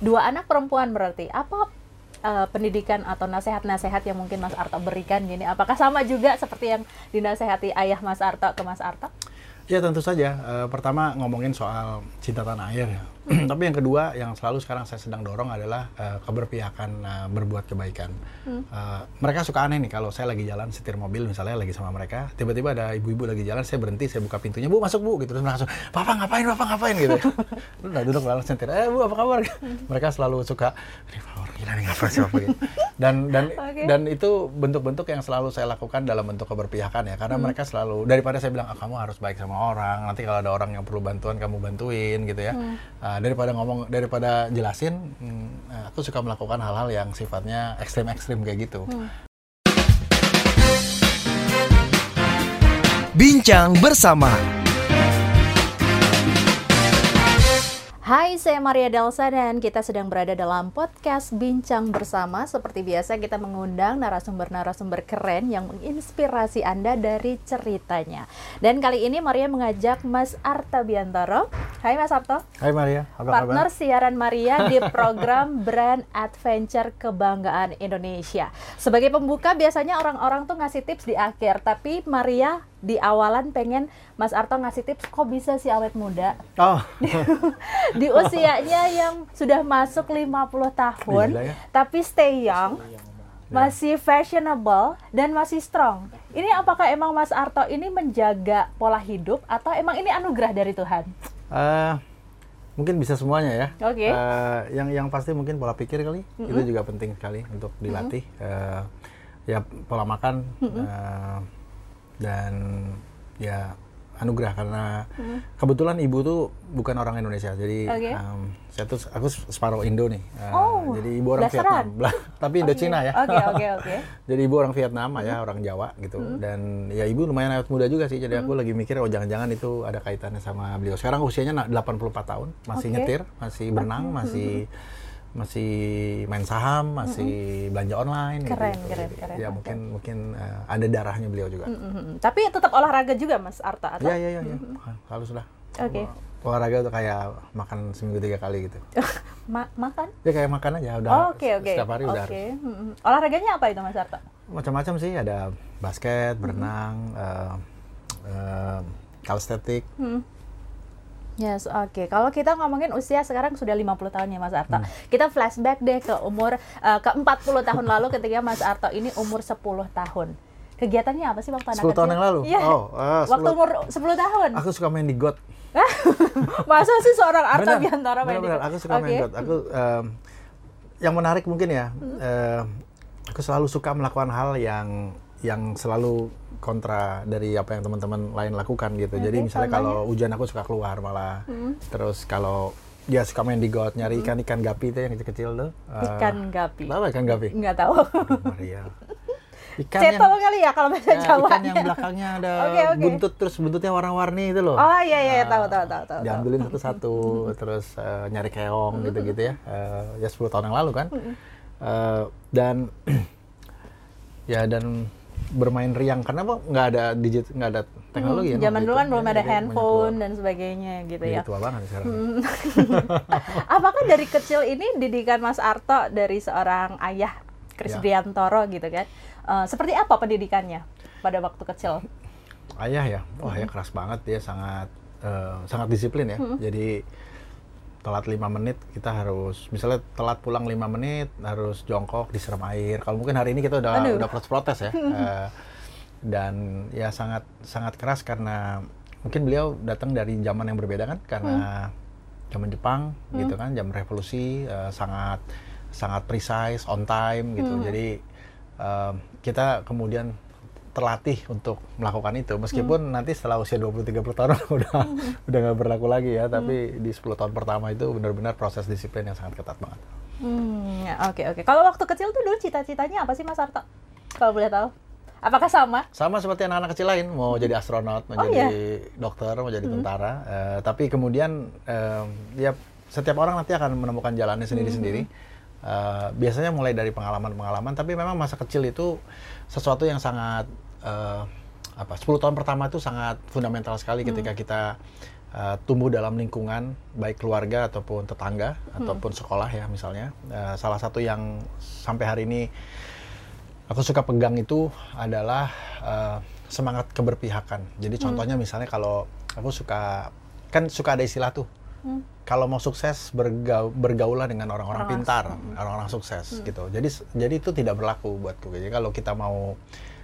dua anak perempuan berarti apa uh, pendidikan atau nasihat-nasihat yang mungkin Mas Arto berikan gini apakah sama juga seperti yang dinasehati ayah Mas Arto ke Mas Arto? Ya tentu saja. Uh, pertama ngomongin soal cinta tanah air ya. Tapi yang kedua yang selalu sekarang saya sedang dorong adalah uh, keberpihakan uh, berbuat kebaikan. Hmm. Uh, mereka suka aneh nih kalau saya lagi jalan setir mobil misalnya lagi sama mereka, tiba-tiba ada ibu-ibu lagi jalan, saya berhenti, saya buka pintunya, bu masuk bu, gitu terus langsung, papa ngapain, papa ngapain gitu. Udah duduk lalu setir, eh bu apa kabar? mereka selalu suka, gila nih ngapa sih gitu. Dan dan okay. dan itu bentuk-bentuk yang selalu saya lakukan dalam bentuk keberpihakan ya, karena hmm. mereka selalu daripada saya bilang ah, kamu harus baik sama orang, nanti kalau ada orang yang perlu bantuan kamu bantuin gitu ya. Hmm. Uh, daripada ngomong daripada jelasin, hmm, aku suka melakukan hal-hal yang sifatnya ekstrim-ekstrim kayak gitu. Hmm. Bincang bersama Hai, saya Maria Delsa dan kita sedang berada dalam podcast Bincang Bersama. Seperti biasa kita mengundang narasumber-narasumber keren yang menginspirasi Anda dari ceritanya. Dan kali ini Maria mengajak Mas Arta Biantoro. Hai Mas Arto. Hai Maria, apa Partner kabar? siaran Maria di program Brand Adventure Kebanggaan Indonesia. Sebagai pembuka biasanya orang-orang tuh ngasih tips di akhir, tapi Maria di awalan pengen Mas Arto ngasih tips kok bisa sih awet muda. Oh. di usianya yang sudah masuk 50 tahun ya? tapi stay young. Masih fashionable dan masih strong. Ini apakah emang Mas Arto ini menjaga pola hidup atau emang ini anugerah dari Tuhan? Uh, mungkin bisa semuanya ya. Oke. Okay. Uh, yang yang pasti mungkin pola pikir kali mm -hmm. itu juga penting sekali untuk dilatih. Mm -hmm. uh, ya pola makan. Mm -hmm. uh, dan ya anugerah karena hmm. kebetulan ibu tuh bukan orang Indonesia jadi okay. um, saya tuh aku separuh Indo nih uh, oh, jadi ibu orang Vietnam tapi Indo okay. Cina ya okay, okay, okay. jadi ibu orang Vietnam hmm. ya orang Jawa gitu hmm. dan ya ibu lumayan awet muda juga sih jadi hmm. aku lagi mikir oh jangan-jangan itu ada kaitannya sama beliau sekarang usianya 84 tahun masih okay. nyetir masih berenang hmm. Masih main saham, masih mm-hmm. belanja online. Gitu, keren, gitu. keren, keren. Ya okay. mungkin mungkin uh, ada darahnya beliau juga. Mm-hmm. Tapi tetap olahraga juga, Mas Arta? Iya, iya, iya. Mm-hmm. Harus lah. Oke. Okay. Olahraga tuh kayak makan seminggu tiga kali gitu. Ma- makan? Ya kayak makan aja udah. Oke, oh, oke. Okay, okay. Setiap hari udah. Okay. Mm-hmm. Olahraganya apa itu, Mas Arta? Macam-macam sih. Ada basket, berenang, mm-hmm. uh, uh, kalestetik. Mm-hmm Yes, oke. Okay. Kalau kita ngomongin usia sekarang sudah 50 tahun ya Mas Arto. Hmm. Kita flashback deh ke umur uh, ke 40 tahun lalu ketika Mas Arto ini umur 10 tahun. Kegiatannya apa sih waktu anak 10 tahun yang lalu? Iya. Oh, uh, waktu umur 10 tahun. Aku suka main di got. Masa sih seorang Arto Biantara main bener, di got? Aku suka okay. main got. Aku um, yang menarik mungkin ya, hmm. uh, aku selalu suka melakukan hal yang yang selalu kontra dari apa yang teman-teman lain lakukan gitu. Okay, Jadi misalnya kalau hujan aku suka keluar malah. Hmm. Terus kalau ya suka main di got nyari ikan ikan gapi itu yang kecil-kecil tuh. Ikan uh, gapi. Tahu ikan gapi? Enggak tahu. Maria. Ikan Ceto yang, kali ya kalau bahasa ya, Jawa. Ikan yang belakangnya ada okay, okay. buntut terus buntutnya warna-warni itu loh. Oh iya iya uh, tahu tahu tahu tahu. Diambilin satu-satu terus uh, nyari keong gitu-gitu ya. Uh, ya 10 tahun yang lalu kan. Uh, dan ya dan bermain riang karena apa nggak ada digit nggak ada teknologi hmm, ya zaman dulu kan belum ada handphone dan sebagainya gitu ya, ya. tua banget sekarang hmm. apakah dari kecil ini didikan Mas Arto dari seorang ayah Krisdiantoro ya. gitu kan uh, seperti apa pendidikannya pada waktu kecil ayah ya wah hmm. ya keras banget dia sangat uh, sangat disiplin ya hmm. jadi telat lima menit kita harus misalnya telat pulang lima menit harus jongkok disiram air kalau mungkin hari ini kita udah Aduh. udah protes protes ya uh, dan ya sangat sangat keras karena mungkin beliau datang dari zaman yang berbeda kan karena hmm. zaman Jepang hmm. gitu kan jam revolusi uh, sangat sangat precise on time gitu hmm. jadi uh, kita kemudian terlatih untuk melakukan itu meskipun hmm. nanti setelah usia 20 30 tahun udah hmm. udah nggak berlaku lagi ya tapi hmm. di 10 tahun pertama itu benar-benar proses disiplin yang sangat ketat banget. Hmm, ya, oke oke. Kalau waktu kecil tuh dulu cita-citanya apa sih Mas Arto? Kalau boleh tahu? Apakah sama? Sama seperti anak-anak kecil lain, mau hmm. jadi astronot, mau oh, jadi iya? dokter, mau jadi hmm. tentara. Uh, tapi kemudian uh, ya setiap orang nanti akan menemukan jalannya sendiri-sendiri. Hmm. Uh, biasanya mulai dari pengalaman-pengalaman, tapi memang masa kecil itu sesuatu yang sangat uh, apa 10 tahun pertama itu sangat fundamental sekali hmm. ketika kita uh, tumbuh dalam lingkungan baik keluarga ataupun tetangga hmm. ataupun sekolah ya misalnya. Uh, salah satu yang sampai hari ini aku suka pegang itu adalah uh, semangat keberpihakan. Jadi hmm. contohnya misalnya kalau aku suka kan suka ada istilah tuh. Hmm. Kalau mau sukses bergaul, bergaulah dengan orang-orang pintar, hmm. orang-orang sukses hmm. gitu. Jadi jadi itu tidak berlaku buatku. Jadi kalau kita mau uh,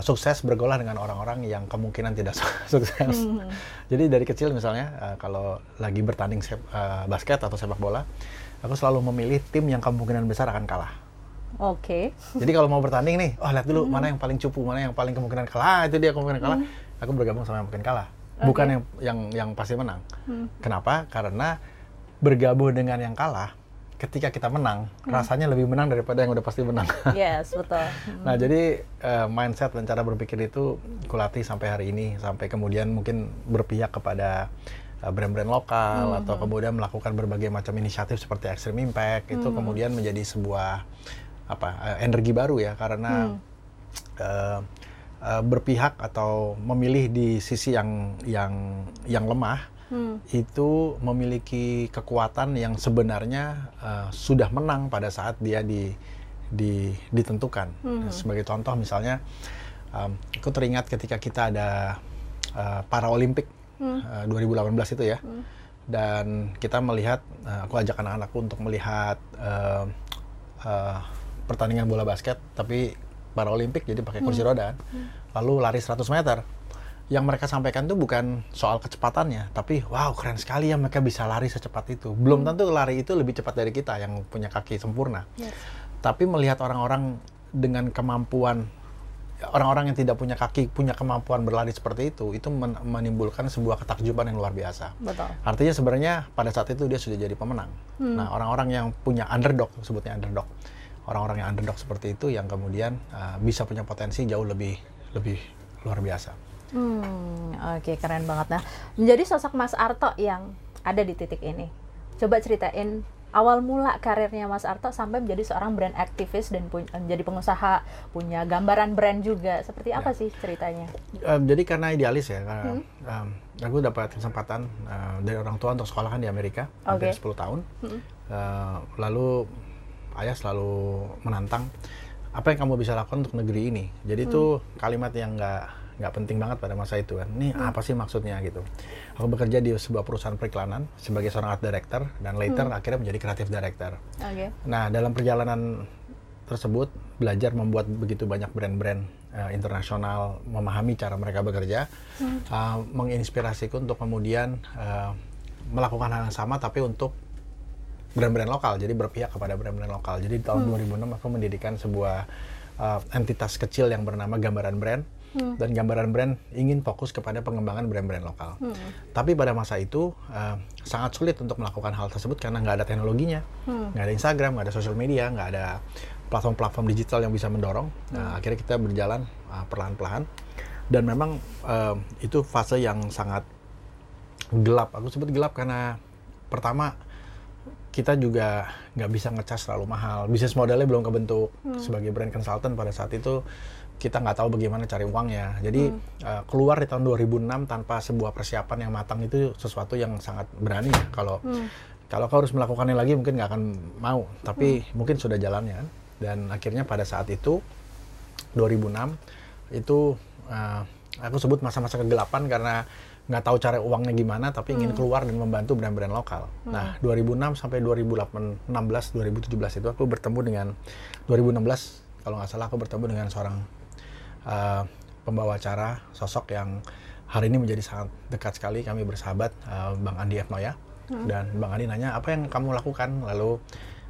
sukses bergaulah dengan orang-orang yang kemungkinan tidak sukses. Hmm. Jadi dari kecil misalnya uh, kalau lagi bertanding uh, basket atau sepak bola, aku selalu memilih tim yang kemungkinan besar akan kalah. Oke. Okay. Jadi kalau mau bertanding nih, oh lihat dulu hmm. mana yang paling cupu, mana yang paling kemungkinan kalah, ah, itu dia kemungkinan kalah. Hmm. Aku bergabung sama yang mungkin kalah. Okay. Bukan yang yang yang pasti menang. Hmm. Kenapa? Karena bergabung dengan yang kalah, ketika kita menang, hmm. rasanya lebih menang daripada yang udah pasti menang. Yes, betul. Hmm. nah, jadi uh, mindset dan cara berpikir itu kulatih sampai hari ini, sampai kemudian mungkin berpihak kepada eh, brand-brand lokal hmm. atau kemudian melakukan berbagai macam inisiatif seperti Extreme Impact hmm. itu kemudian menjadi sebuah apa uh, energi baru ya karena hmm. uh, uh, berpihak atau memilih di sisi yang yang yang lemah hmm. itu memiliki kekuatan yang sebenarnya uh, sudah menang pada saat dia di, di ditentukan hmm. sebagai contoh misalnya um, aku teringat ketika kita ada uh, para Olimpik hmm. uh, 2018 itu ya hmm. dan kita melihat uh, aku ajak anak-anakku untuk melihat uh, uh, pertandingan bola basket tapi para Olimpik jadi pakai kursi hmm. roda hmm. lalu lari 100 meter yang mereka sampaikan itu bukan soal kecepatannya tapi wow keren sekali ya mereka bisa lari secepat itu belum hmm. tentu lari itu lebih cepat dari kita yang punya kaki sempurna yes. tapi melihat orang-orang dengan kemampuan orang-orang yang tidak punya kaki punya kemampuan berlari seperti itu itu men menimbulkan sebuah ketakjuban yang luar biasa. Betul. Artinya sebenarnya pada saat itu dia sudah jadi pemenang. Hmm. Nah orang-orang yang punya underdog sebutnya underdog orang-orang yang underdog seperti itu yang kemudian uh, bisa punya potensi jauh lebih lebih luar biasa. Hmm, oke okay, keren banget nah. Menjadi sosok Mas Arto yang ada di titik ini. Coba ceritain awal mula karirnya Mas Arto sampai menjadi seorang brand aktivis dan menjadi pengusaha, punya gambaran brand juga. Seperti apa ya. sih ceritanya? Um, jadi karena idealis ya, karena hmm. um, aku dapat kesempatan uh, dari orang tua untuk sekolah kan di Amerika okay. hampir 10 tahun. Hmm. Uh, lalu ayah selalu menantang apa yang kamu bisa lakukan untuk negeri ini. Jadi hmm. itu kalimat yang nggak nggak penting banget pada masa itu kan. Ini hmm. apa sih maksudnya gitu. Aku bekerja di sebuah perusahaan periklanan sebagai seorang art director dan later hmm. akhirnya menjadi kreatif director. Okay. Nah dalam perjalanan tersebut belajar membuat begitu banyak brand-brand uh, internasional, memahami cara mereka bekerja, hmm. uh, menginspirasiku untuk kemudian uh, melakukan hal yang sama tapi untuk brand-brand lokal, jadi berpihak kepada brand-brand lokal. Jadi di tahun hmm. 2006 aku mendirikan sebuah uh, entitas kecil yang bernama Gambaran Brand. Hmm. Dan Gambaran Brand ingin fokus kepada pengembangan brand-brand lokal. Hmm. Tapi pada masa itu uh, sangat sulit untuk melakukan hal tersebut karena nggak ada teknologinya, hmm. nggak ada Instagram, nggak ada sosial media, nggak ada platform-platform digital yang bisa mendorong. Hmm. Nah, akhirnya kita berjalan uh, perlahan-lahan. Dan memang uh, itu fase yang sangat gelap. Aku sebut gelap karena pertama kita juga nggak bisa ngecas terlalu mahal. Bisnis modelnya belum kebentuk hmm. sebagai brand consultant pada saat itu kita nggak tahu bagaimana cari uangnya. Jadi hmm. uh, keluar di tahun 2006 tanpa sebuah persiapan yang matang itu sesuatu yang sangat berani ya. Kalau hmm. kalau kau harus melakukannya lagi mungkin nggak akan mau. Tapi hmm. mungkin sudah jalannya. Dan akhirnya pada saat itu 2006 itu uh, aku sebut masa-masa kegelapan karena nggak tahu cara uangnya gimana tapi hmm. ingin keluar dan membantu brand-brand lokal. Hmm. Nah, 2006 sampai 2016 2017 itu aku bertemu dengan 2016 kalau nggak salah aku bertemu dengan seorang uh, pembawa acara sosok yang hari ini menjadi sangat dekat sekali kami bersahabat uh, Bang Andi F. Noya. Hmm. Dan Bang Andi nanya apa yang kamu lakukan lalu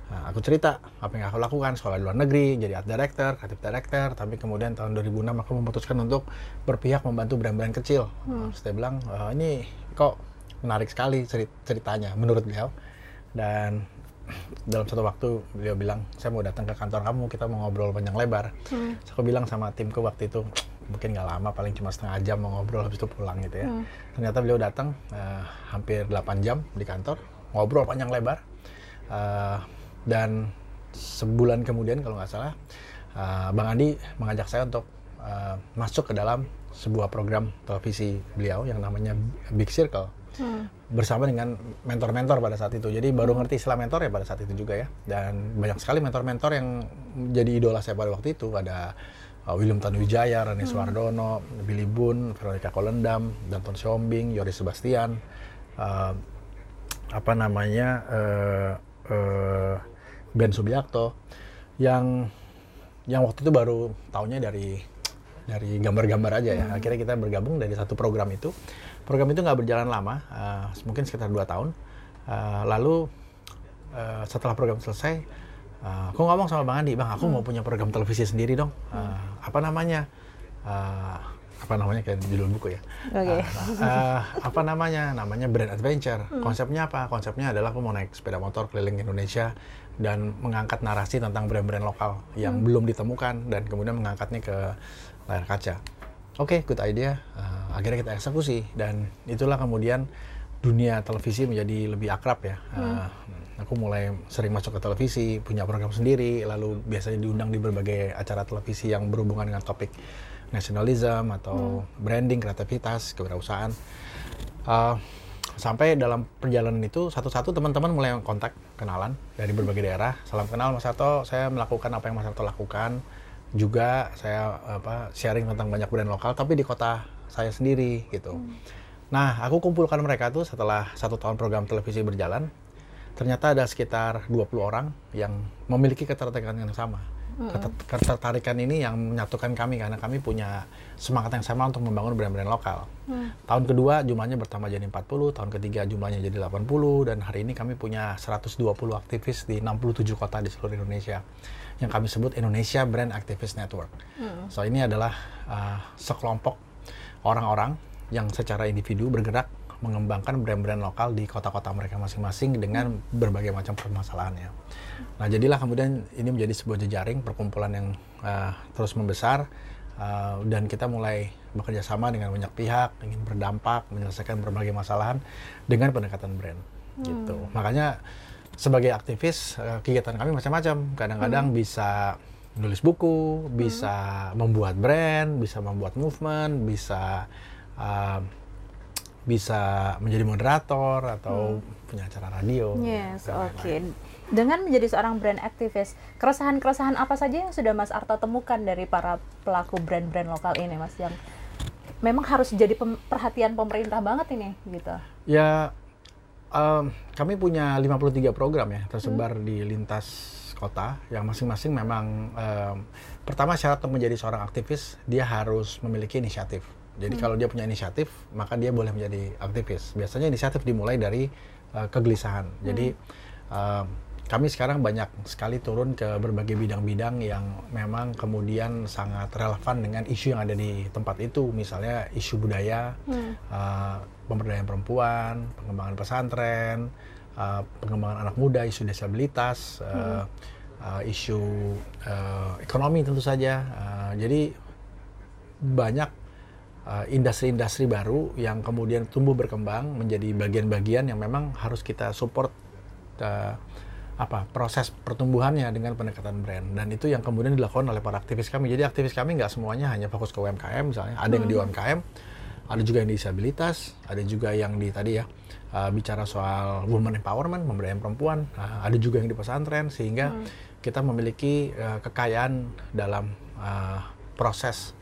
Nah, aku cerita apa yang aku lakukan sekolah luar negeri, jadi art director, creative director, tapi kemudian tahun 2006 aku memutuskan untuk berpihak membantu brand-brand kecil. Hmm. Terus dia bilang, e, ini kok menarik sekali cerit ceritanya menurut beliau. Dan dalam satu waktu beliau bilang, saya mau datang ke kantor kamu, kita mau ngobrol panjang lebar. Hmm. Aku bilang sama timku waktu itu, mungkin nggak lama, paling cuma setengah jam mau ngobrol, habis itu pulang gitu ya. Hmm. Ternyata beliau datang uh, hampir 8 jam di kantor, ngobrol panjang lebar. Uh, dan sebulan kemudian kalau nggak salah uh, Bang Andi mengajak saya untuk uh, masuk ke dalam sebuah program televisi beliau yang namanya Big Circle hmm. bersama dengan mentor-mentor pada saat itu. Jadi baru ngerti istilah mentor ya pada saat itu juga ya. Dan banyak sekali mentor-mentor yang jadi idola saya pada waktu itu. Ada uh, William Tanuwijaya, Rani hmm. Suwardono, Billy Boon, Veronica Kolendam, Danton Siombing, Yoris Sebastian, uh, apa namanya uh, uh, Ben Subiakto, yang yang waktu itu baru tahunya dari dari gambar-gambar aja ya. Hmm. Akhirnya kita bergabung dari satu program itu. Program itu nggak berjalan lama, uh, mungkin sekitar dua tahun. Uh, lalu uh, setelah program selesai, uh, aku ngomong sama Bang Andi, Bang, aku hmm. mau punya program televisi sendiri dong. Uh, apa namanya? Uh, apa namanya kayak judul buku ya? Okay. Uh, uh, apa namanya? Namanya Brand Adventure. Hmm. Konsepnya apa? Konsepnya adalah aku mau naik sepeda motor keliling Indonesia dan mengangkat narasi tentang brand-brand lokal yang hmm. belum ditemukan dan kemudian mengangkatnya ke layar kaca. Oke, okay, good idea. Uh, akhirnya kita eksekusi dan itulah kemudian dunia televisi menjadi lebih akrab ya. Uh, Aku mulai sering masuk ke televisi, punya program sendiri, lalu biasanya diundang di berbagai acara televisi yang berhubungan dengan topik nasionalisme atau hmm. branding, kreativitas, kewirausahaan. Uh, sampai dalam perjalanan itu satu-satu teman-teman mulai kontak kenalan dari berbagai daerah. Salam kenal Mas Sato, saya melakukan apa yang Mas Sato lakukan juga saya apa sharing tentang banyak brand lokal tapi di kota saya sendiri gitu. Hmm. Nah, aku kumpulkan mereka tuh setelah satu tahun program televisi berjalan, ternyata ada sekitar 20 orang yang memiliki ketertarikan yang sama. Hmm. Ketertarikan ini yang menyatukan kami karena kami punya semangat yang sama untuk membangun brand-brand lokal. Hmm. Tahun kedua jumlahnya bertambah jadi 40, tahun ketiga jumlahnya jadi 80 dan hari ini kami punya 120 aktivis di 67 kota di seluruh Indonesia yang kami sebut Indonesia Brand Activist Network. Hmm. So ini adalah uh, sekelompok orang-orang yang secara individu bergerak mengembangkan brand-brand lokal di kota-kota mereka masing-masing dengan berbagai macam permasalahannya. Nah, jadilah kemudian ini menjadi sebuah jejaring perkumpulan yang uh, terus membesar uh, dan kita mulai bekerja sama dengan banyak pihak ingin berdampak menyelesaikan berbagai masalahan dengan pendekatan brand. Gitu. Hmm. Gitu. Makanya sebagai aktivis uh, kegiatan kami macam-macam. Kadang-kadang hmm. bisa nulis buku, bisa hmm. membuat brand, bisa membuat movement, bisa uh, bisa menjadi moderator atau hmm. punya acara radio. Yes, oke. Okay. Dengan menjadi seorang brand aktivis, keresahan-keresahan apa saja yang sudah Mas Arto temukan dari para pelaku brand-brand lokal ini, Mas, yang memang harus jadi perhatian pemerintah banget ini, gitu? Ya, um, kami punya 53 program ya tersebar hmm. di lintas kota yang masing-masing memang um, pertama syarat untuk menjadi seorang aktivis dia harus memiliki inisiatif. Jadi hmm. kalau dia punya inisiatif maka dia boleh menjadi aktivis. Biasanya inisiatif dimulai dari uh, kegelisahan. Hmm. Jadi um, kami sekarang banyak sekali turun ke berbagai bidang-bidang yang memang kemudian sangat relevan dengan isu yang ada di tempat itu, misalnya isu budaya, hmm. uh, pemberdayaan perempuan, pengembangan pesantren, uh, pengembangan anak muda, isu disabilitas, uh, hmm. uh, isu uh, ekonomi tentu saja. Uh, jadi banyak industri-industri uh, baru yang kemudian tumbuh berkembang menjadi bagian-bagian yang memang harus kita support. Uh, apa proses pertumbuhannya dengan pendekatan brand dan itu yang kemudian dilakukan oleh para aktivis kami jadi aktivis kami nggak semuanya hanya fokus ke UMKM misalnya ada yang di. UMKM ada juga yang disabilitas ada juga yang di tadi ya uh, bicara soal women empowerment pemberdayaan perempuan uh, ada juga yang di pesantren sehingga hmm. kita memiliki uh, kekayaan dalam uh, proses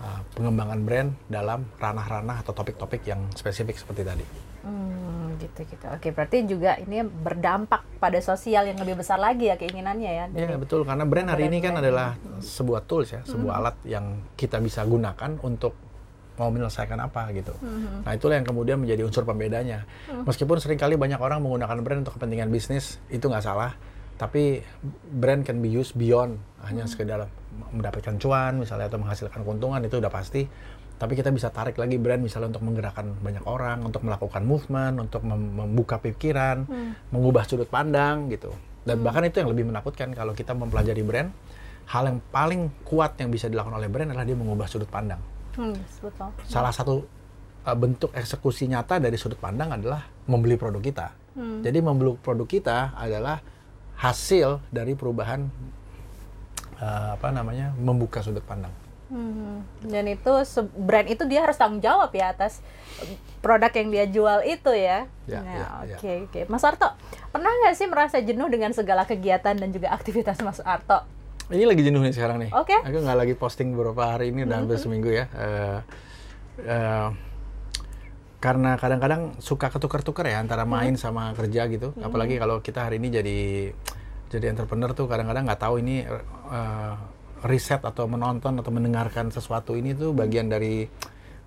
uh, pengembangan brand dalam ranah-ranah atau topik-topik yang spesifik seperti tadi. Hmm, gitu gitu. Oke, berarti juga ini berdampak pada sosial yang lebih besar lagi ya keinginannya ya. Iya betul, karena brand hari ini kan adalah sebuah tools ya, sebuah hmm. alat yang kita bisa gunakan untuk mau menyelesaikan apa gitu. Hmm. Nah itulah yang kemudian menjadi unsur pembedanya. Hmm. Meskipun sering kali banyak orang menggunakan brand untuk kepentingan bisnis, itu nggak salah. Tapi brand can be used beyond hanya hmm. sekedar mendapatkan cuan misalnya atau menghasilkan keuntungan itu udah pasti tapi kita bisa tarik lagi brand misalnya untuk menggerakkan banyak orang, untuk melakukan movement, untuk membuka pikiran, hmm. mengubah sudut pandang gitu. Dan hmm. bahkan itu yang lebih menakutkan kalau kita mempelajari brand, hal yang paling kuat yang bisa dilakukan oleh brand adalah dia mengubah sudut pandang. Hmm, betul. Salah satu uh, bentuk eksekusi nyata dari sudut pandang adalah membeli produk kita. Hmm. Jadi membeli produk kita adalah hasil dari perubahan uh, apa namanya membuka sudut pandang. Hmm. Dan itu brand itu dia harus tanggung jawab ya atas produk yang dia jual itu ya. Ya, nah, ya, ya. oke oke. Mas Arto, pernah nggak sih merasa jenuh dengan segala kegiatan dan juga aktivitas Mas Arto? Ini lagi jenuh nih sekarang nih. Oke. Aku nggak lagi posting beberapa hari ini, udah hampir seminggu ya. Eh, eh, karena kadang-kadang suka ketukar-tukar ya antara main sama kerja gitu. Apalagi kalau kita hari ini jadi jadi entrepreneur tuh kadang-kadang nggak tahu ini eh, riset atau menonton atau mendengarkan sesuatu ini tuh bagian dari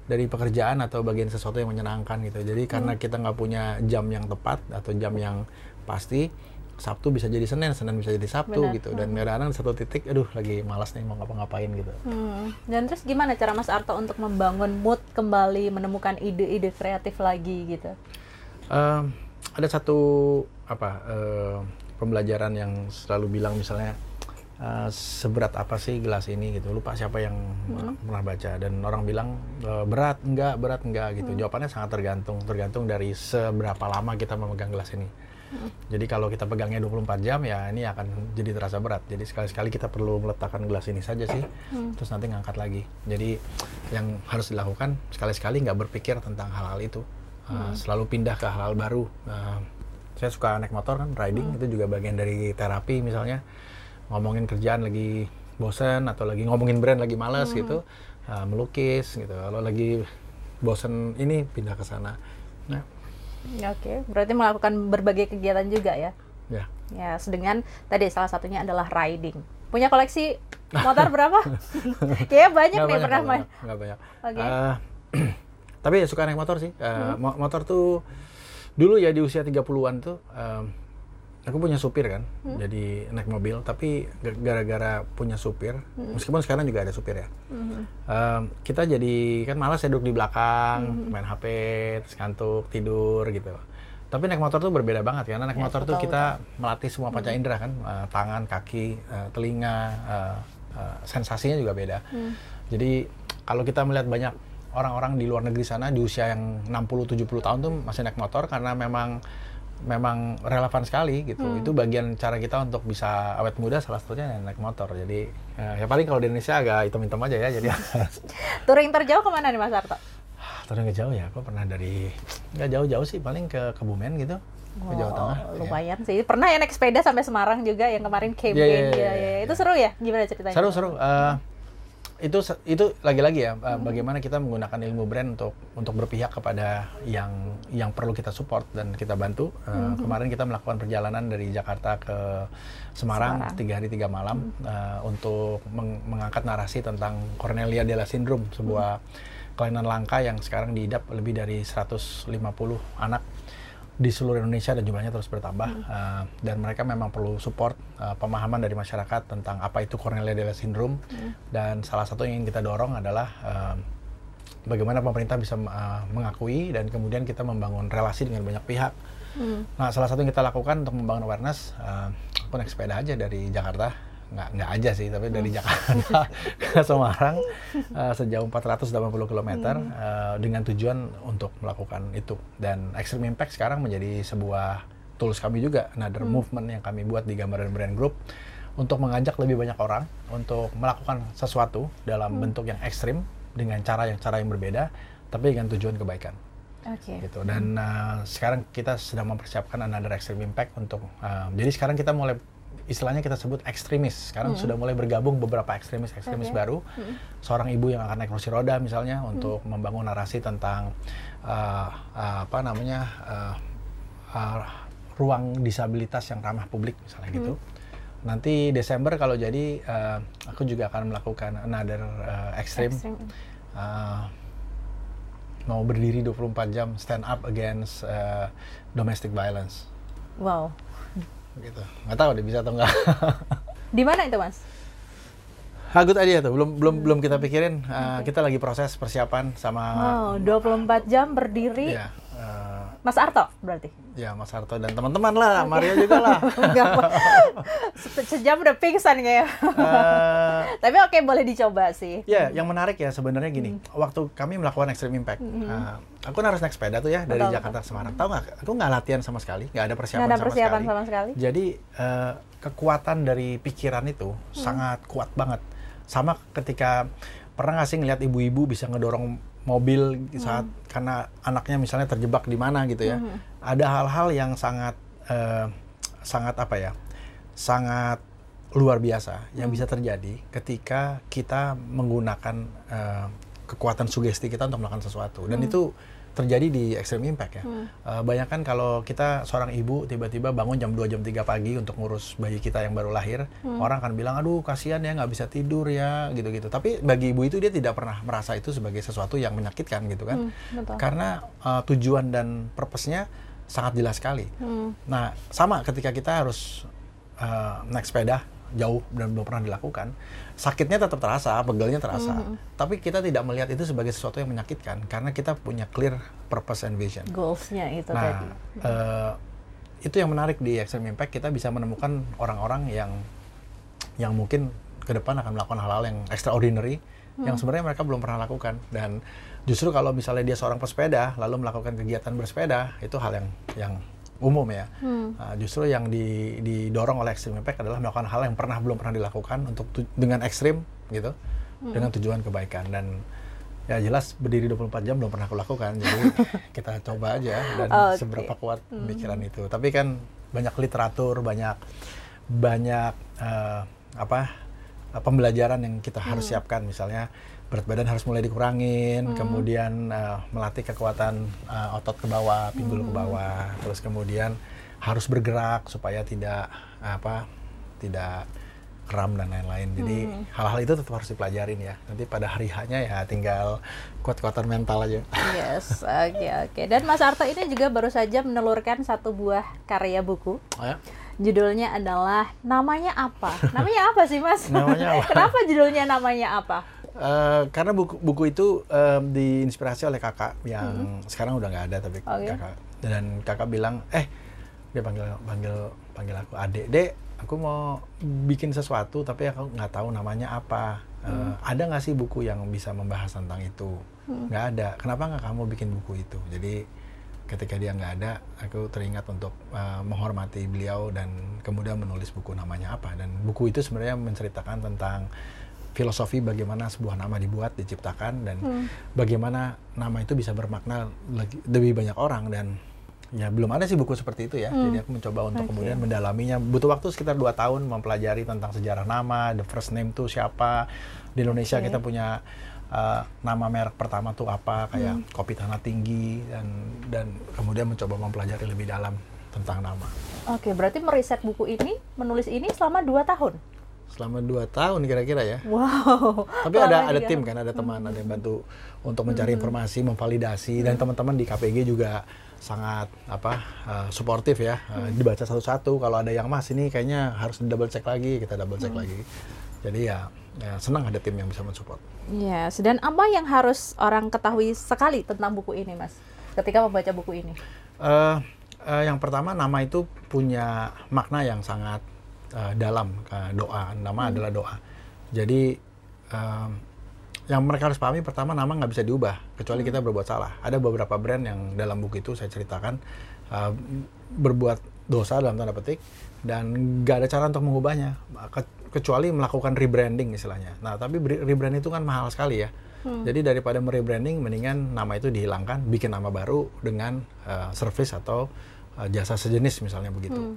dari pekerjaan atau bagian sesuatu yang menyenangkan gitu. Jadi karena kita nggak punya jam yang tepat atau jam yang pasti, Sabtu bisa jadi Senin, Senin bisa jadi Sabtu Benar. gitu. Dan kadang-kadang di satu titik, aduh lagi malas nih mau ngapa-ngapain gitu. Hmm. Dan terus gimana cara Mas Arto untuk membangun mood kembali, menemukan ide-ide kreatif lagi gitu? Eh, ada satu apa eh, pembelajaran yang selalu bilang misalnya eh, seberat apa sih gelas ini gitu lupa siapa yang pernah baca dan orang bilang eh, berat enggak berat enggak gitu jawabannya sangat tergantung tergantung dari seberapa lama kita memegang gelas ini jadi kalau kita pegangnya 24 jam ya ini akan jadi terasa berat. Jadi sekali-sekali kita perlu meletakkan gelas ini saja sih. Terus nanti ngangkat lagi. Jadi yang harus dilakukan sekali-sekali nggak berpikir tentang hal-hal itu. Uh, selalu pindah ke hal-hal baru. Uh, saya suka naik motor kan, riding itu juga bagian dari terapi misalnya. Ngomongin kerjaan lagi bosen atau lagi ngomongin brand lagi males gitu, uh, melukis gitu. Kalau lagi bosen ini pindah ke sana. Nah, Oke, berarti melakukan berbagai kegiatan juga ya? ya. Ya, dengan tadi salah satunya adalah riding. Punya koleksi motor berapa? Kayaknya banyak Nggak nih pernah nggak main. banyak, nggak banyak. Oke. Uh, tapi ya suka naik motor sih. Uh, mo- Motor tuh dulu ya di usia 30-an tuh um, aku punya supir kan. Jadi naik mobil tapi gara-gara punya supir, meskipun sekarang juga ada supir ya. um, kita jadi kan malas ya duduk di belakang, main HP, terus ngantuk, tidur gitu. Tapi naik motor tuh berbeda banget karena naik Ya, motor tuh betul, kita melatih semua panca indera kan, Uh, tangan, kaki, uh, telinga, uh, uh, sensasinya juga beda. Jadi kalau kita melihat banyak orang-orang di luar negeri sana di usia yang 60-70 tahun tuh masih naik motor karena memang memang relevan sekali gitu. Itu bagian cara kita untuk bisa awet muda salah satunya naik motor. Jadi eh, ya paling kalau di Indonesia agak hitam-hitam aja ya. Jadi Touring terjauh ke mana nih Mas Arto? terus nggak jauh ya. Aku pernah dari nggak jauh-jauh sih paling ke Kebumen gitu. Ke Jawa Tengah. lumayan sih. Pernah ya naik sepeda sampai Semarang juga yang kemarin Iya, iya, ya, iya, ya. iya, Itu iya. seru ya? Gimana ceritanya? Seru seru. Eh, itu itu lagi-lagi ya eh, bagaimana kita menggunakan ilmu brand untuk untuk berpihak kepada yang yang perlu kita support dan kita bantu. Eh, Kemarin kita melakukan perjalanan dari Jakarta ke Semarang Semarang. tiga hari tiga malam eh, untuk meng- mengangkat narasi tentang Cornelia Della Syndrome, sebuah kelainan langka yang sekarang diidap lebih dari 150 anak di seluruh Indonesia dan jumlahnya terus bertambah Uh, dan mereka memang perlu support uh, pemahaman dari masyarakat tentang apa itu Cornelia Della Syndrome dan salah satu yang ingin kita dorong adalah uh, bagaimana pemerintah bisa uh, mengakui dan kemudian kita membangun relasi dengan banyak pihak. Hmm. Nah salah satu yang kita lakukan untuk membangun awareness, uh, aku naik sepeda aja dari Jakarta nggak nggak aja sih tapi dari Jakarta ke Semarang uh, sejauh 480 km uh, dengan tujuan untuk melakukan itu. Dan Extreme Impact sekarang menjadi sebuah tools kami juga another movement yang kami buat di Gambar dan Brand Group untuk mengajak lebih banyak orang untuk melakukan sesuatu dalam bentuk yang ekstrim dengan cara yang cara yang berbeda tapi dengan tujuan kebaikan. Oke. gitu. Dan uh, sekarang kita sedang mempersiapkan another extreme impact untuk uh, jadi sekarang kita mulai istilahnya kita sebut ekstremis. Sekarang sudah mulai bergabung beberapa ekstremis ekstremis Oke. baru. Seorang ibu yang akan naik kursi roda misalnya untuk membangun narasi tentang uh, uh, apa namanya uh, uh, ruang disabilitas yang ramah publik misalnya gitu. Nanti Desember kalau jadi uh, aku juga akan melakukan another uh, extreme. Ekstrim. uh, mau berdiri 24 jam stand up against uh, domestic violence. Wow. Gitu. Nggak tahu deh bisa atau enggak Di mana itu Mas? Hagut aja tuh. Belum belum belum kita pikirin. Uh, kita lagi proses persiapan sama Wow, 24 jam berdiri. uh, Mas Arto berarti. ya Mas Harto dan teman-teman lah Mario juga lah Sejam udah pingsan kayaknya. Uh, Tapi oke boleh dicoba sih. Ya, yang menarik ya sebenarnya gini. Waktu kami melakukan Extreme Impact, uh, aku harus naik sepeda tuh ya dari Betul, Jakarta ke Semarang. Tahu nggak? Aku nggak latihan sama sekali, nggak ada persiapan, Nggak ada sama, persiapan sekali. sama sekali. Jadi uh, kekuatan dari pikiran itu sangat kuat banget. Sama ketika pernah nggak sih ngeliat ibu-ibu bisa ngedorong mobil saat karena anaknya misalnya terjebak di mana gitu ya. Ada hal-hal yang sangat eh, sangat apa ya sangat luar biasa yang bisa terjadi ketika kita menggunakan eh, kekuatan sugesti kita untuk melakukan sesuatu. Dan itu terjadi di extreme impact ya. Eh, bayangkan kalau kita seorang ibu tiba-tiba bangun jam 2 jam 3 pagi untuk ngurus bayi kita yang baru lahir, orang akan bilang aduh kasihan ya nggak bisa tidur ya gitu-gitu. Tapi bagi ibu itu dia tidak pernah merasa itu sebagai sesuatu yang menyakitkan gitu kan. Hmm, betul. Karena eh, tujuan dan purpose-nya sangat jelas sekali. Hmm. Nah, sama ketika kita harus eh, naik sepeda jauh dan belum pernah dilakukan, sakitnya tetap terasa, pegelnya terasa. Tapi kita tidak melihat itu sebagai sesuatu yang menyakitkan karena kita punya clear purpose and vision. Goals-nya itu tadi. Nah, eh, itu yang menarik di Extreme Impact kita bisa menemukan orang-orang yang yang mungkin ke depan akan melakukan hal-hal yang extraordinary yang sebenarnya mereka belum pernah lakukan dan justru kalau misalnya dia seorang pesepeda lalu melakukan kegiatan bersepeda itu hal yang yang umum ya. Nah, justru yang di- didorong oleh Extreme Impact adalah melakukan hal yang pernah belum pernah dilakukan untuk tu- dengan ekstrim gitu. Dengan tujuan kebaikan. Dan ya jelas berdiri 24 jam belum pernah aku lakukan. Jadi kita coba aja dan Oke. seberapa kuat pemikiran itu. Tapi kan banyak literatur banyak banyak eh, apa eh, pembelajaran yang kita harus siapkan. Misalnya berat badan harus mulai dikurangin kemudian eh, melatih kekuatan eh, otot ke bawah pinggul ke bawah terus kemudian harus bergerak supaya tidak apa tidak kram dan lain-lain. Jadi hal-hal itu tetap harus dipelajarin ya. Nanti pada hari hanya ya tinggal kuat-kuatan mental aja. Yes, oke oke. Dan Mas Arto ini juga baru saja menelurkan satu buah karya buku. Oh ya? Judulnya adalah namanya apa? Namanya apa sih Mas? Namanya apa? Kenapa judulnya namanya apa? Eh, karena buku, buku itu em, diinspirasi oleh kakak yang sekarang udah nggak ada tapi Oh, iya? kakak. Dan kakak bilang eh dia panggil panggil panggil aku adek dek aku mau bikin sesuatu tapi aku nggak tahu namanya apa. Eh, ada nggak sih buku yang bisa membahas tentang itu? Nggak ada. Kenapa nggak kamu bikin buku itu? Jadi ketika dia nggak ada aku teringat untuk eh, menghormati beliau dan kemudian menulis buku namanya apa. Dan buku itu sebenarnya menceritakan tentang filosofi bagaimana sebuah nama dibuat diciptakan dan bagaimana nama itu bisa bermakna lagi- lebih banyak orang. Dan ya belum ada sih buku seperti itu ya. Jadi aku mencoba untuk Oke. kemudian mendalaminya. Butuh waktu sekitar dua tahun mempelajari tentang sejarah nama the first name tuh siapa. Di Indonesia Oke. kita punya uh, nama merek pertama tuh apa kayak kopi tanah tinggi dan dan kemudian mencoba mempelajari lebih dalam tentang nama. Oke, berarti meriset buku ini, menulis ini selama dua tahun. Selama dua tahun kira-kira ya Wow. Tapi ada ada juga. tim kan, ada teman, ada yang bantu untuk mencari informasi, memvalidasi dan teman-teman di KPG juga sangat apa uh, suportif ya. Uh, dibaca satu-satu kalau ada yang mas ini kayaknya harus double check lagi, kita double check lagi. Jadi ya, ya senang ada tim yang bisa mensupport. Yes, dan apa yang harus orang ketahui sekali tentang buku ini, Mas? Ketika membaca buku ini. Eh, eh, yang pertama nama itu punya makna yang sangat eh, dalam eh, doa. Nama adalah doa. Jadi em, yang mereka harus pahami pertama nama nggak bisa diubah kecuali kita berbuat salah. Ada beberapa brand yang dalam buku itu saya ceritakan eh, berbuat dosa dalam tanda petik dan nggak ada cara untuk mengubahnya Ke- kecuali melakukan rebranding istilahnya. Nah tapi bre- rebrand itu kan mahal sekali ya. Jadi daripada merebranding, mendingan nama itu dihilangkan, bikin nama baru dengan uh, service atau uh, jasa sejenis misalnya begitu.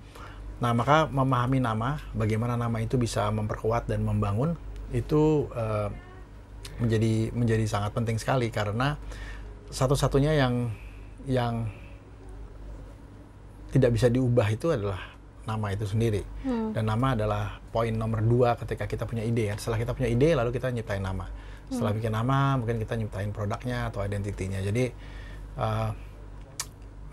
Nah maka memahami nama, bagaimana nama itu bisa memperkuat dan membangun itu uh, menjadi menjadi sangat penting sekali. Karena satu-satunya yang yang tidak bisa diubah itu adalah nama itu sendiri. Dan nama adalah poin nomor dua ketika kita punya ide. Ya setelah kita punya ide lalu kita nyiptain nama. Setelah bikin nama mungkin kita nyiptain produknya atau identitinya. Jadi uh,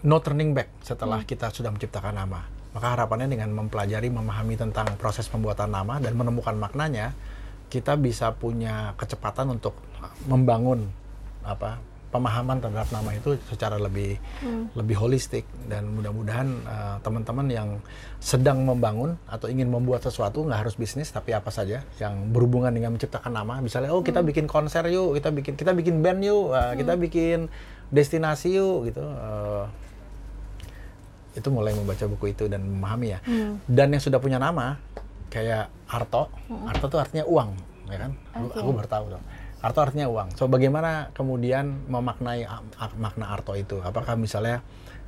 no turning back setelah kita sudah menciptakan nama maka harapannya dengan mempelajari memahami tentang proses pembuatan nama dan menemukan maknanya kita bisa punya kecepatan untuk membangun apa pemahaman terhadap nama itu secara lebih lebih holistik. Dan mudah-mudahan uh, teman-teman yang sedang membangun atau ingin membuat sesuatu nggak harus bisnis tapi apa saja yang berhubungan dengan menciptakan nama. Misalnya oh kita bikin konser yuk kita bikin kita bikin band yuk uh, kita bikin destinasi yuk gitu. Uh, itu mulai membaca buku itu dan memahami ya dan yang sudah punya nama kayak Arto Arto tuh artinya uang ya kan aku, Oke. aku baru tahu dong Arto artinya uang. So bagaimana kemudian memaknai makna arto itu? Apakah misalnya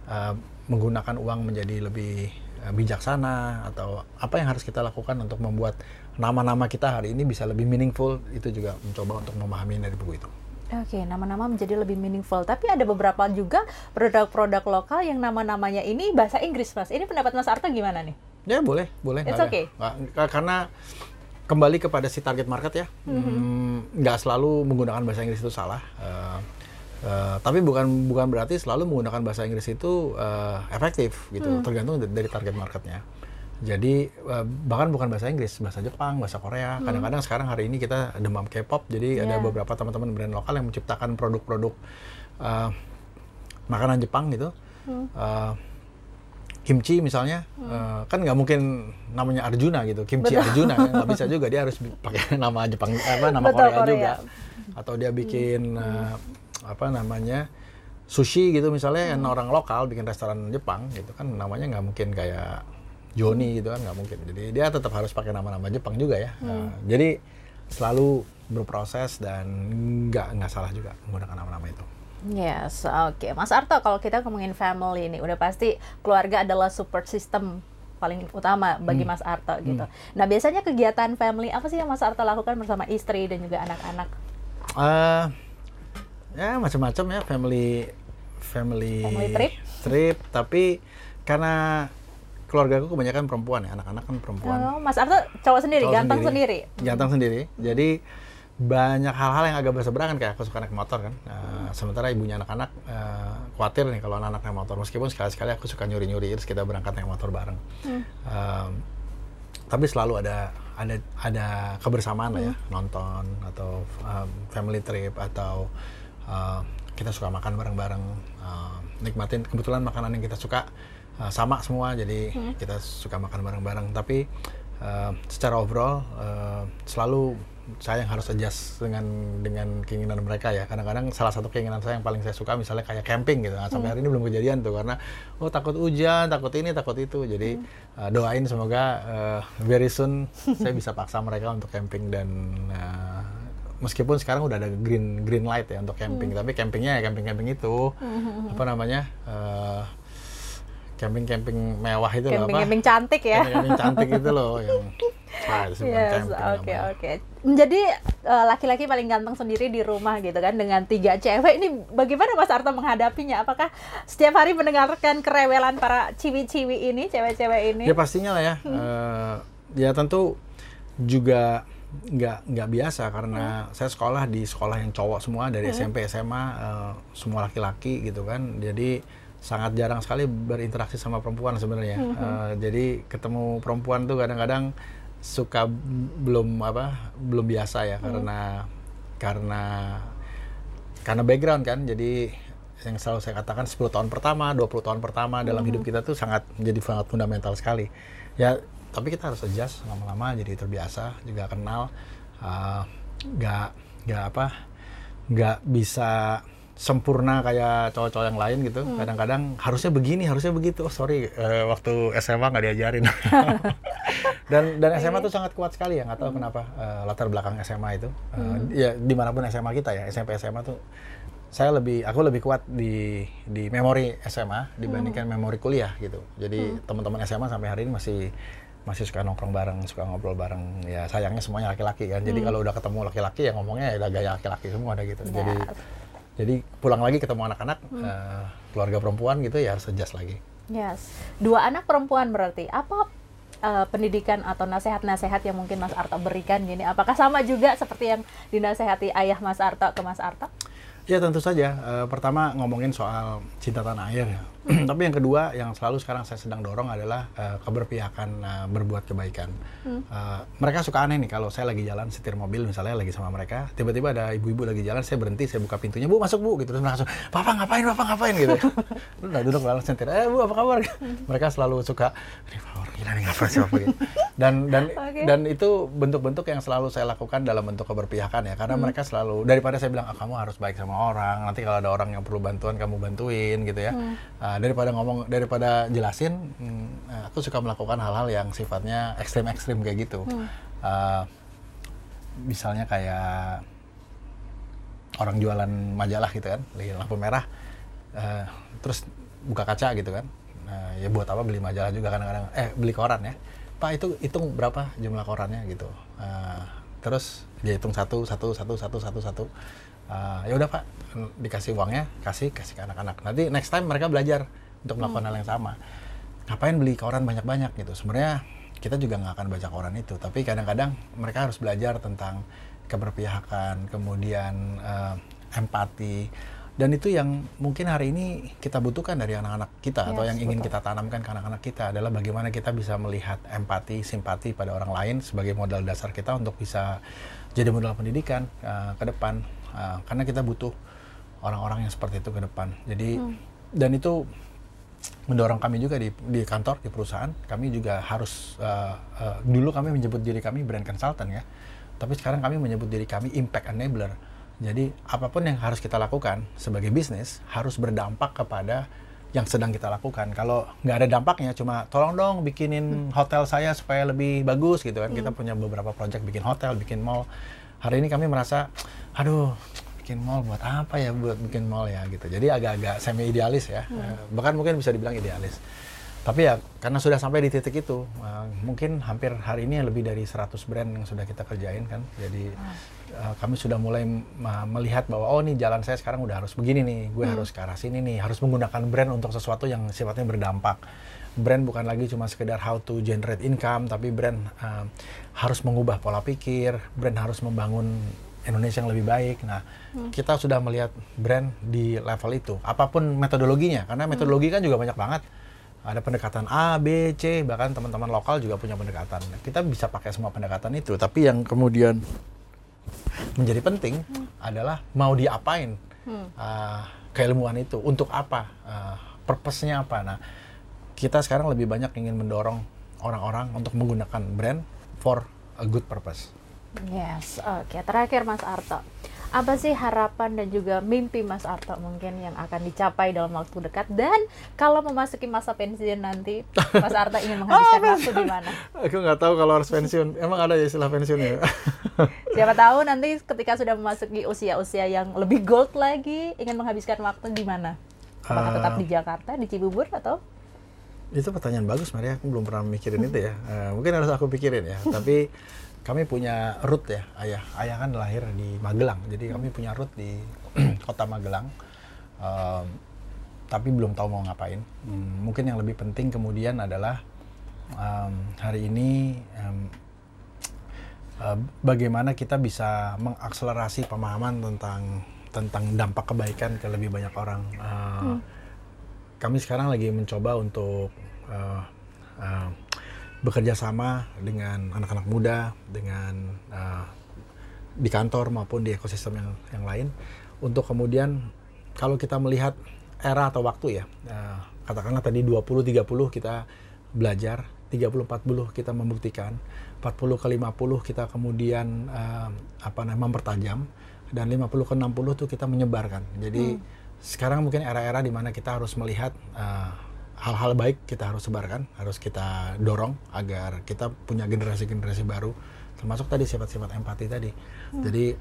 uh, menggunakan uang menjadi lebih uh, bijaksana atau apa yang harus kita lakukan untuk membuat nama-nama kita hari ini bisa lebih meaningful? Itu juga mencoba untuk memahami dari buku itu. Oke, nama-nama menjadi lebih meaningful. Tapi ada beberapa juga produk-produk lokal yang nama-namanya ini bahasa Inggris, Mas. Ini pendapat Mas Arto gimana nih? Ya boleh, boleh. It's okay. karena kembali kepada si target market ya, Hmm, nggak selalu menggunakan bahasa Inggris itu salah. Eh, eh, tapi bukan bukan berarti selalu menggunakan bahasa Inggris itu eh, efektif gitu, tergantung da- dari target marketnya. Jadi eh, bahkan bukan bahasa Inggris, bahasa Jepang, bahasa Korea. Kadang-kadang sekarang hari ini kita demam K-pop, jadi ada Yeah. beberapa teman-teman brand lokal yang menciptakan produk-produk eh, makanan Jepang gitu. Eh, kimchi misalnya eh, kan nggak mungkin namanya Arjuna gitu kimchi Arjuna ya nggak bisa juga dia harus pakai nama Jepang apa nama Betul, Korea, Korea. juga atau dia bikin eh, apa namanya sushi gitu misalnya yang orang lokal bikin restoran Jepang gitu kan namanya nggak mungkin kayak Joni gitu kan nggak mungkin jadi dia tetap harus pakai nama-nama Jepang juga ya Eh, jadi selalu berproses dan nggak nggak salah juga menggunakan nama-nama itu Yes, oke. Mas Arto, kalau kita ngomongin family ini, udah pasti keluarga adalah support system paling utama bagi Mas Arto gitu. Nah, biasanya kegiatan family apa sih yang Mas Arto lakukan bersama istri dan juga anak-anak? eh ya macam-macam ya family family Family trip? trip tapi karena keluarga aku kebanyakan perempuan ya. Anak-anak kan perempuan. Oh, Mas Arto cowok sendiri, Cowok ganteng sendiri. ganteng sendiri. Jadi banyak hal-hal yang agak berseberangan kayak aku suka naik motor kan. Eh, sementara ibunya anak-anak eh, khawatir nih kalau anak-anak naik motor. Meskipun sekali-sekali aku suka nyuri-nyuri terus kita berangkat naik motor bareng. Em, tapi selalu ada ada ada kebersamaan lah ya. Nonton atau um, family trip atau uh, kita suka makan bareng-bareng. Uh, nikmatin kebetulan makanan yang kita suka uh, sama semua jadi kita suka makan bareng-bareng. Tapi uh, secara overall uh, selalu saya yang harus adjust dengan dengan keinginan mereka ya. Kadang-kadang salah satu keinginan saya yang paling saya suka misalnya kayak camping gitu. Nah, sampai hari ini belum kejadian tuh karena oh takut hujan takut ini takut itu. Jadi uh, doain semoga uh, very soon saya bisa paksa mereka untuk camping dan uh, meskipun sekarang udah ada green green light ya untuk camping. Tapi campingnya ya camping camping itu apa namanya uh, camping camping mewah itu loh apa Camping-camping cantik ya. camping cantik itu loh yang ah, Yes, camping oke oke. Menjadi eh, laki-laki paling ganteng sendiri di rumah gitu kan dengan tiga cewek ini bagaimana Mas Arto menghadapinya? Apakah setiap hari mendengarkan kerewelan para ciwi-ciwi ini, cewek-cewek ini? Ya pastinya lah ya. Eh, ya tentu juga nggak nggak biasa karena saya sekolah di sekolah yang cowok semua dari SMP SMA eh, semua laki-laki gitu kan. Jadi sangat jarang sekali berinteraksi sama perempuan sebenarnya. Eh, jadi ketemu perempuan tuh kadang-kadang suka belum apa belum biasa ya karena karena karena background kan. Jadi yang selalu saya katakan 10 tahun pertama 20 tahun pertama dalam hidup kita tuh sangat menjadi sangat fundamental sekali. Ya tapi kita harus adjust lama-lama jadi terbiasa juga kenal uh, nggak nggak apa nggak bisa sempurna kayak cowok-cowok yang lain gitu. Kadang-kadang harusnya begini harusnya begitu. Oh, sorry eh, waktu SMA nggak diajarin. Dan dan SMA tuh sangat kuat sekali ya nggak tahu kenapa eh, latar belakang SMA itu. Eh, ya di mana pun SMA kita ya SMP SMA tuh saya lebih aku lebih kuat di di memori SMA dibandingkan memori kuliah gitu. Jadi teman-teman SMA sampai hari ini masih masih suka nongkrong bareng suka ngobrol bareng. Ya sayangnya semuanya laki-laki kan. Jadi kalau udah ketemu laki-laki ya ngomongnya ya udah gaya laki-laki semua ada gitu. Jadi Yes. Jadi pulang lagi ketemu anak-anak eh, keluarga perempuan gitu ya harus adjust lagi Yes. Dua anak perempuan berarti. Apa eh, pendidikan atau nasihat-nasihat yang mungkin Mas Arto berikan gini? Apakah sama juga seperti yang dinasehati ayah Mas Arto ke Mas Arto? Ya tentu saja. Eh, pertama ngomongin soal cinta tanah air ya. Tapi yang kedua yang selalu sekarang saya sedang dorong adalah eh, keberpihakan eh, berbuat kebaikan. Eh, mereka suka aneh nih kalau saya lagi jalan setir mobil misalnya lagi sama mereka, tiba-tiba ada ibu-ibu lagi jalan, saya berhenti, saya buka pintunya, bu masuk bu, gitu terus langsung, papa ngapain, papa ngapain gitu. Udah duduk lalu setir, eh bu apa kabar? mereka selalu suka, gila nih ngapain sih apa gitu. Dan dan Oke. dan itu bentuk-bentuk yang selalu saya lakukan dalam bentuk keberpihakan ya, karena mereka selalu daripada saya bilang ah, kamu harus baik sama orang, nanti kalau ada orang yang perlu bantuan kamu bantuin gitu ya, Ah, daripada ngomong daripada jelasin, hmm, aku suka melakukan hal-hal yang sifatnya ekstrim-ekstrim kayak gitu. Ah, misalnya kayak orang jualan majalah gitu kan, lampu merah, uh, terus buka kaca gitu kan, uh, ya buat apa beli majalah juga kadang-kadang, eh beli koran ya, Pak itu hitung berapa jumlah korannya gitu, uh, terus dia hitung satu satu satu satu satu satu, uh, ya udah Pak. Dikasih uangnya, kasih kasih ke anak-anak, nanti next time mereka belajar untuk melakukan hmm. hal yang sama, ngapain beli koran banyak-banyak gitu, sebenarnya kita juga nggak akan baca koran itu. Tapi kadang-kadang mereka harus belajar tentang keberpihakan kemudian uh, empati dan itu yang mungkin hari ini kita butuhkan dari anak-anak kita yes, atau yang ingin betul. kita tanamkan ke anak-anak kita adalah bagaimana kita bisa melihat empati simpati pada orang lain sebagai modal dasar kita untuk bisa jadi modal pendidikan uh, ke depan. Uh, karena kita butuh orang-orang yang seperti itu ke depan. Jadi hmm. dan itu mendorong kami juga di, di kantor di perusahaan. Kami juga harus uh, uh, dulu kami menyebut diri kami brand consultant ya. Tapi sekarang kami menyebut diri kami impact enabler jadi apa pun yang harus kita lakukan sebagai bisnis harus berdampak kepada yang sedang kita lakukan. Kalau nggak ada dampaknya cuma tolong dong bikinin hmm. hotel saya supaya lebih bagus gitu kan. Hmm. kita punya beberapa project bikin hotel bikin mall. Hari ini kami merasa aduh bikin mall buat apa ya? Buat bikin mall ya gitu. Jadi agak-agak semi idealis ya. Hmm. Bahkan mungkin bisa dibilang idealis tapi ya karena sudah sampai di titik itu uh, mungkin hampir hari ini lebih dari 100 brand yang sudah kita kerjain kan jadi uh, kami sudah mulai melihat bahwa oh nih jalan saya sekarang udah harus begini nih gue hmm. harus ke arah sini nih harus menggunakan brand untuk sesuatu yang sifatnya berdampak brand bukan lagi cuma sekedar how to generate income tapi brand uh, harus mengubah pola pikir brand harus membangun Indonesia yang lebih baik. Nah, hmm. kita sudah melihat brand di level itu. Apa pun metodologinya, karena metodologi hmm. kan juga banyak banget. Ada pendekatan A, B, C, bahkan teman-teman lokal juga punya pendekatan. Kita bisa pakai semua pendekatan itu, tapi yang kemudian menjadi penting hmm. adalah mau diapain hmm. uh, keilmuan itu, untuk apa, uh, purpose-nya apa. Nah, kita sekarang lebih banyak ingin mendorong orang-orang untuk menggunakan brand for a good purpose. Yes, oke. Okay. Terakhir Mas Arto, apa sih harapan dan juga mimpi Mas Arto mungkin yang akan dicapai dalam waktu dekat dan kalau memasuki masa pensiun nanti Mas Arto ingin menghabiskan oh, waktu di mana? Aku nggak tahu kalau harus pensiun. Emang ada ya istilah pensiun ya? Siapa tahu nanti ketika sudah memasuki usia-usia yang lebih gold lagi, ingin menghabiskan waktu di mana? Apakah tetap di Jakarta, di Cibubur atau? Itu pertanyaan bagus, Maria. Aku belum pernah mikirin itu ya. Uh, mungkin harus aku pikirin ya. Tapi kami punya root ya ayah ayah kan lahir di Magelang jadi kami punya root di kota Magelang um, tapi belum tahu mau ngapain hmm, mungkin yang lebih penting kemudian adalah um, hari ini um, uh, bagaimana kita bisa mengakselerasi pemahaman tentang tentang dampak kebaikan ke lebih banyak orang uh, hmm. Kami sekarang lagi mencoba untuk uh, uh, bekerja sama dengan anak-anak muda, dengan uh, di kantor maupun di ekosistem yang yang lain untuk kemudian kalau kita melihat era atau waktu ya uh, katakanlah tadi 20 30 kita belajar 30 40 kita membuktikan 40 ke 50 kita kemudian uh, apa namanya mempertajam dan 50 ke 60 itu kita menyebarkan jadi hmm. Sekarang mungkin era-era di mana kita harus melihat uh, hal-hal baik kita harus sebarkan, harus kita dorong agar kita punya generasi-generasi baru, termasuk tadi sifat-sifat empati tadi. Hmm. Jadi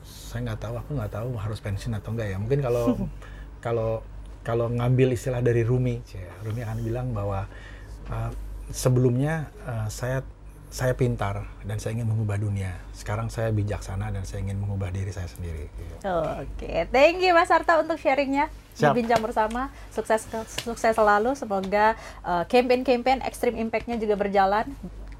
saya nggak tahu, aku nggak tahu harus pensiun atau enggak ya. Mungkin kalau kalau kalau ngambil istilah dari Rumi, Rumi akan bilang bahwa uh, sebelumnya uh, saya saya pintar dan saya ingin mengubah dunia. Sekarang saya bijaksana dan saya ingin mengubah diri saya sendiri. Oke, okay. thank you Mas Arta untuk sharingnya. Berbincang bersama, sukses sukses selalu. Semoga uh, campaign-campaign Extreme Impact-nya juga berjalan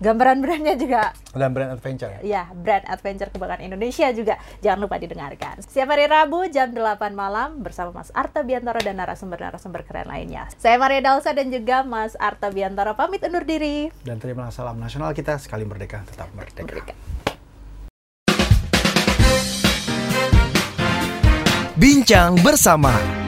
gambaran brandnya juga. Dan brand adventure. Ya? Iya, brand adventure kebanggaan Indonesia juga. Jangan lupa didengarkan. Setiap hari Rabu jam 8 malam bersama Mas Arta Biantoro dan narasumber-narasumber keren lainnya. Saya Maria Dalsa dan juga Mas Arta Biantoro pamit undur diri. Dan terima salam nasional kita sekali merdeka tetap merdeka, merdeka. Bincang bersama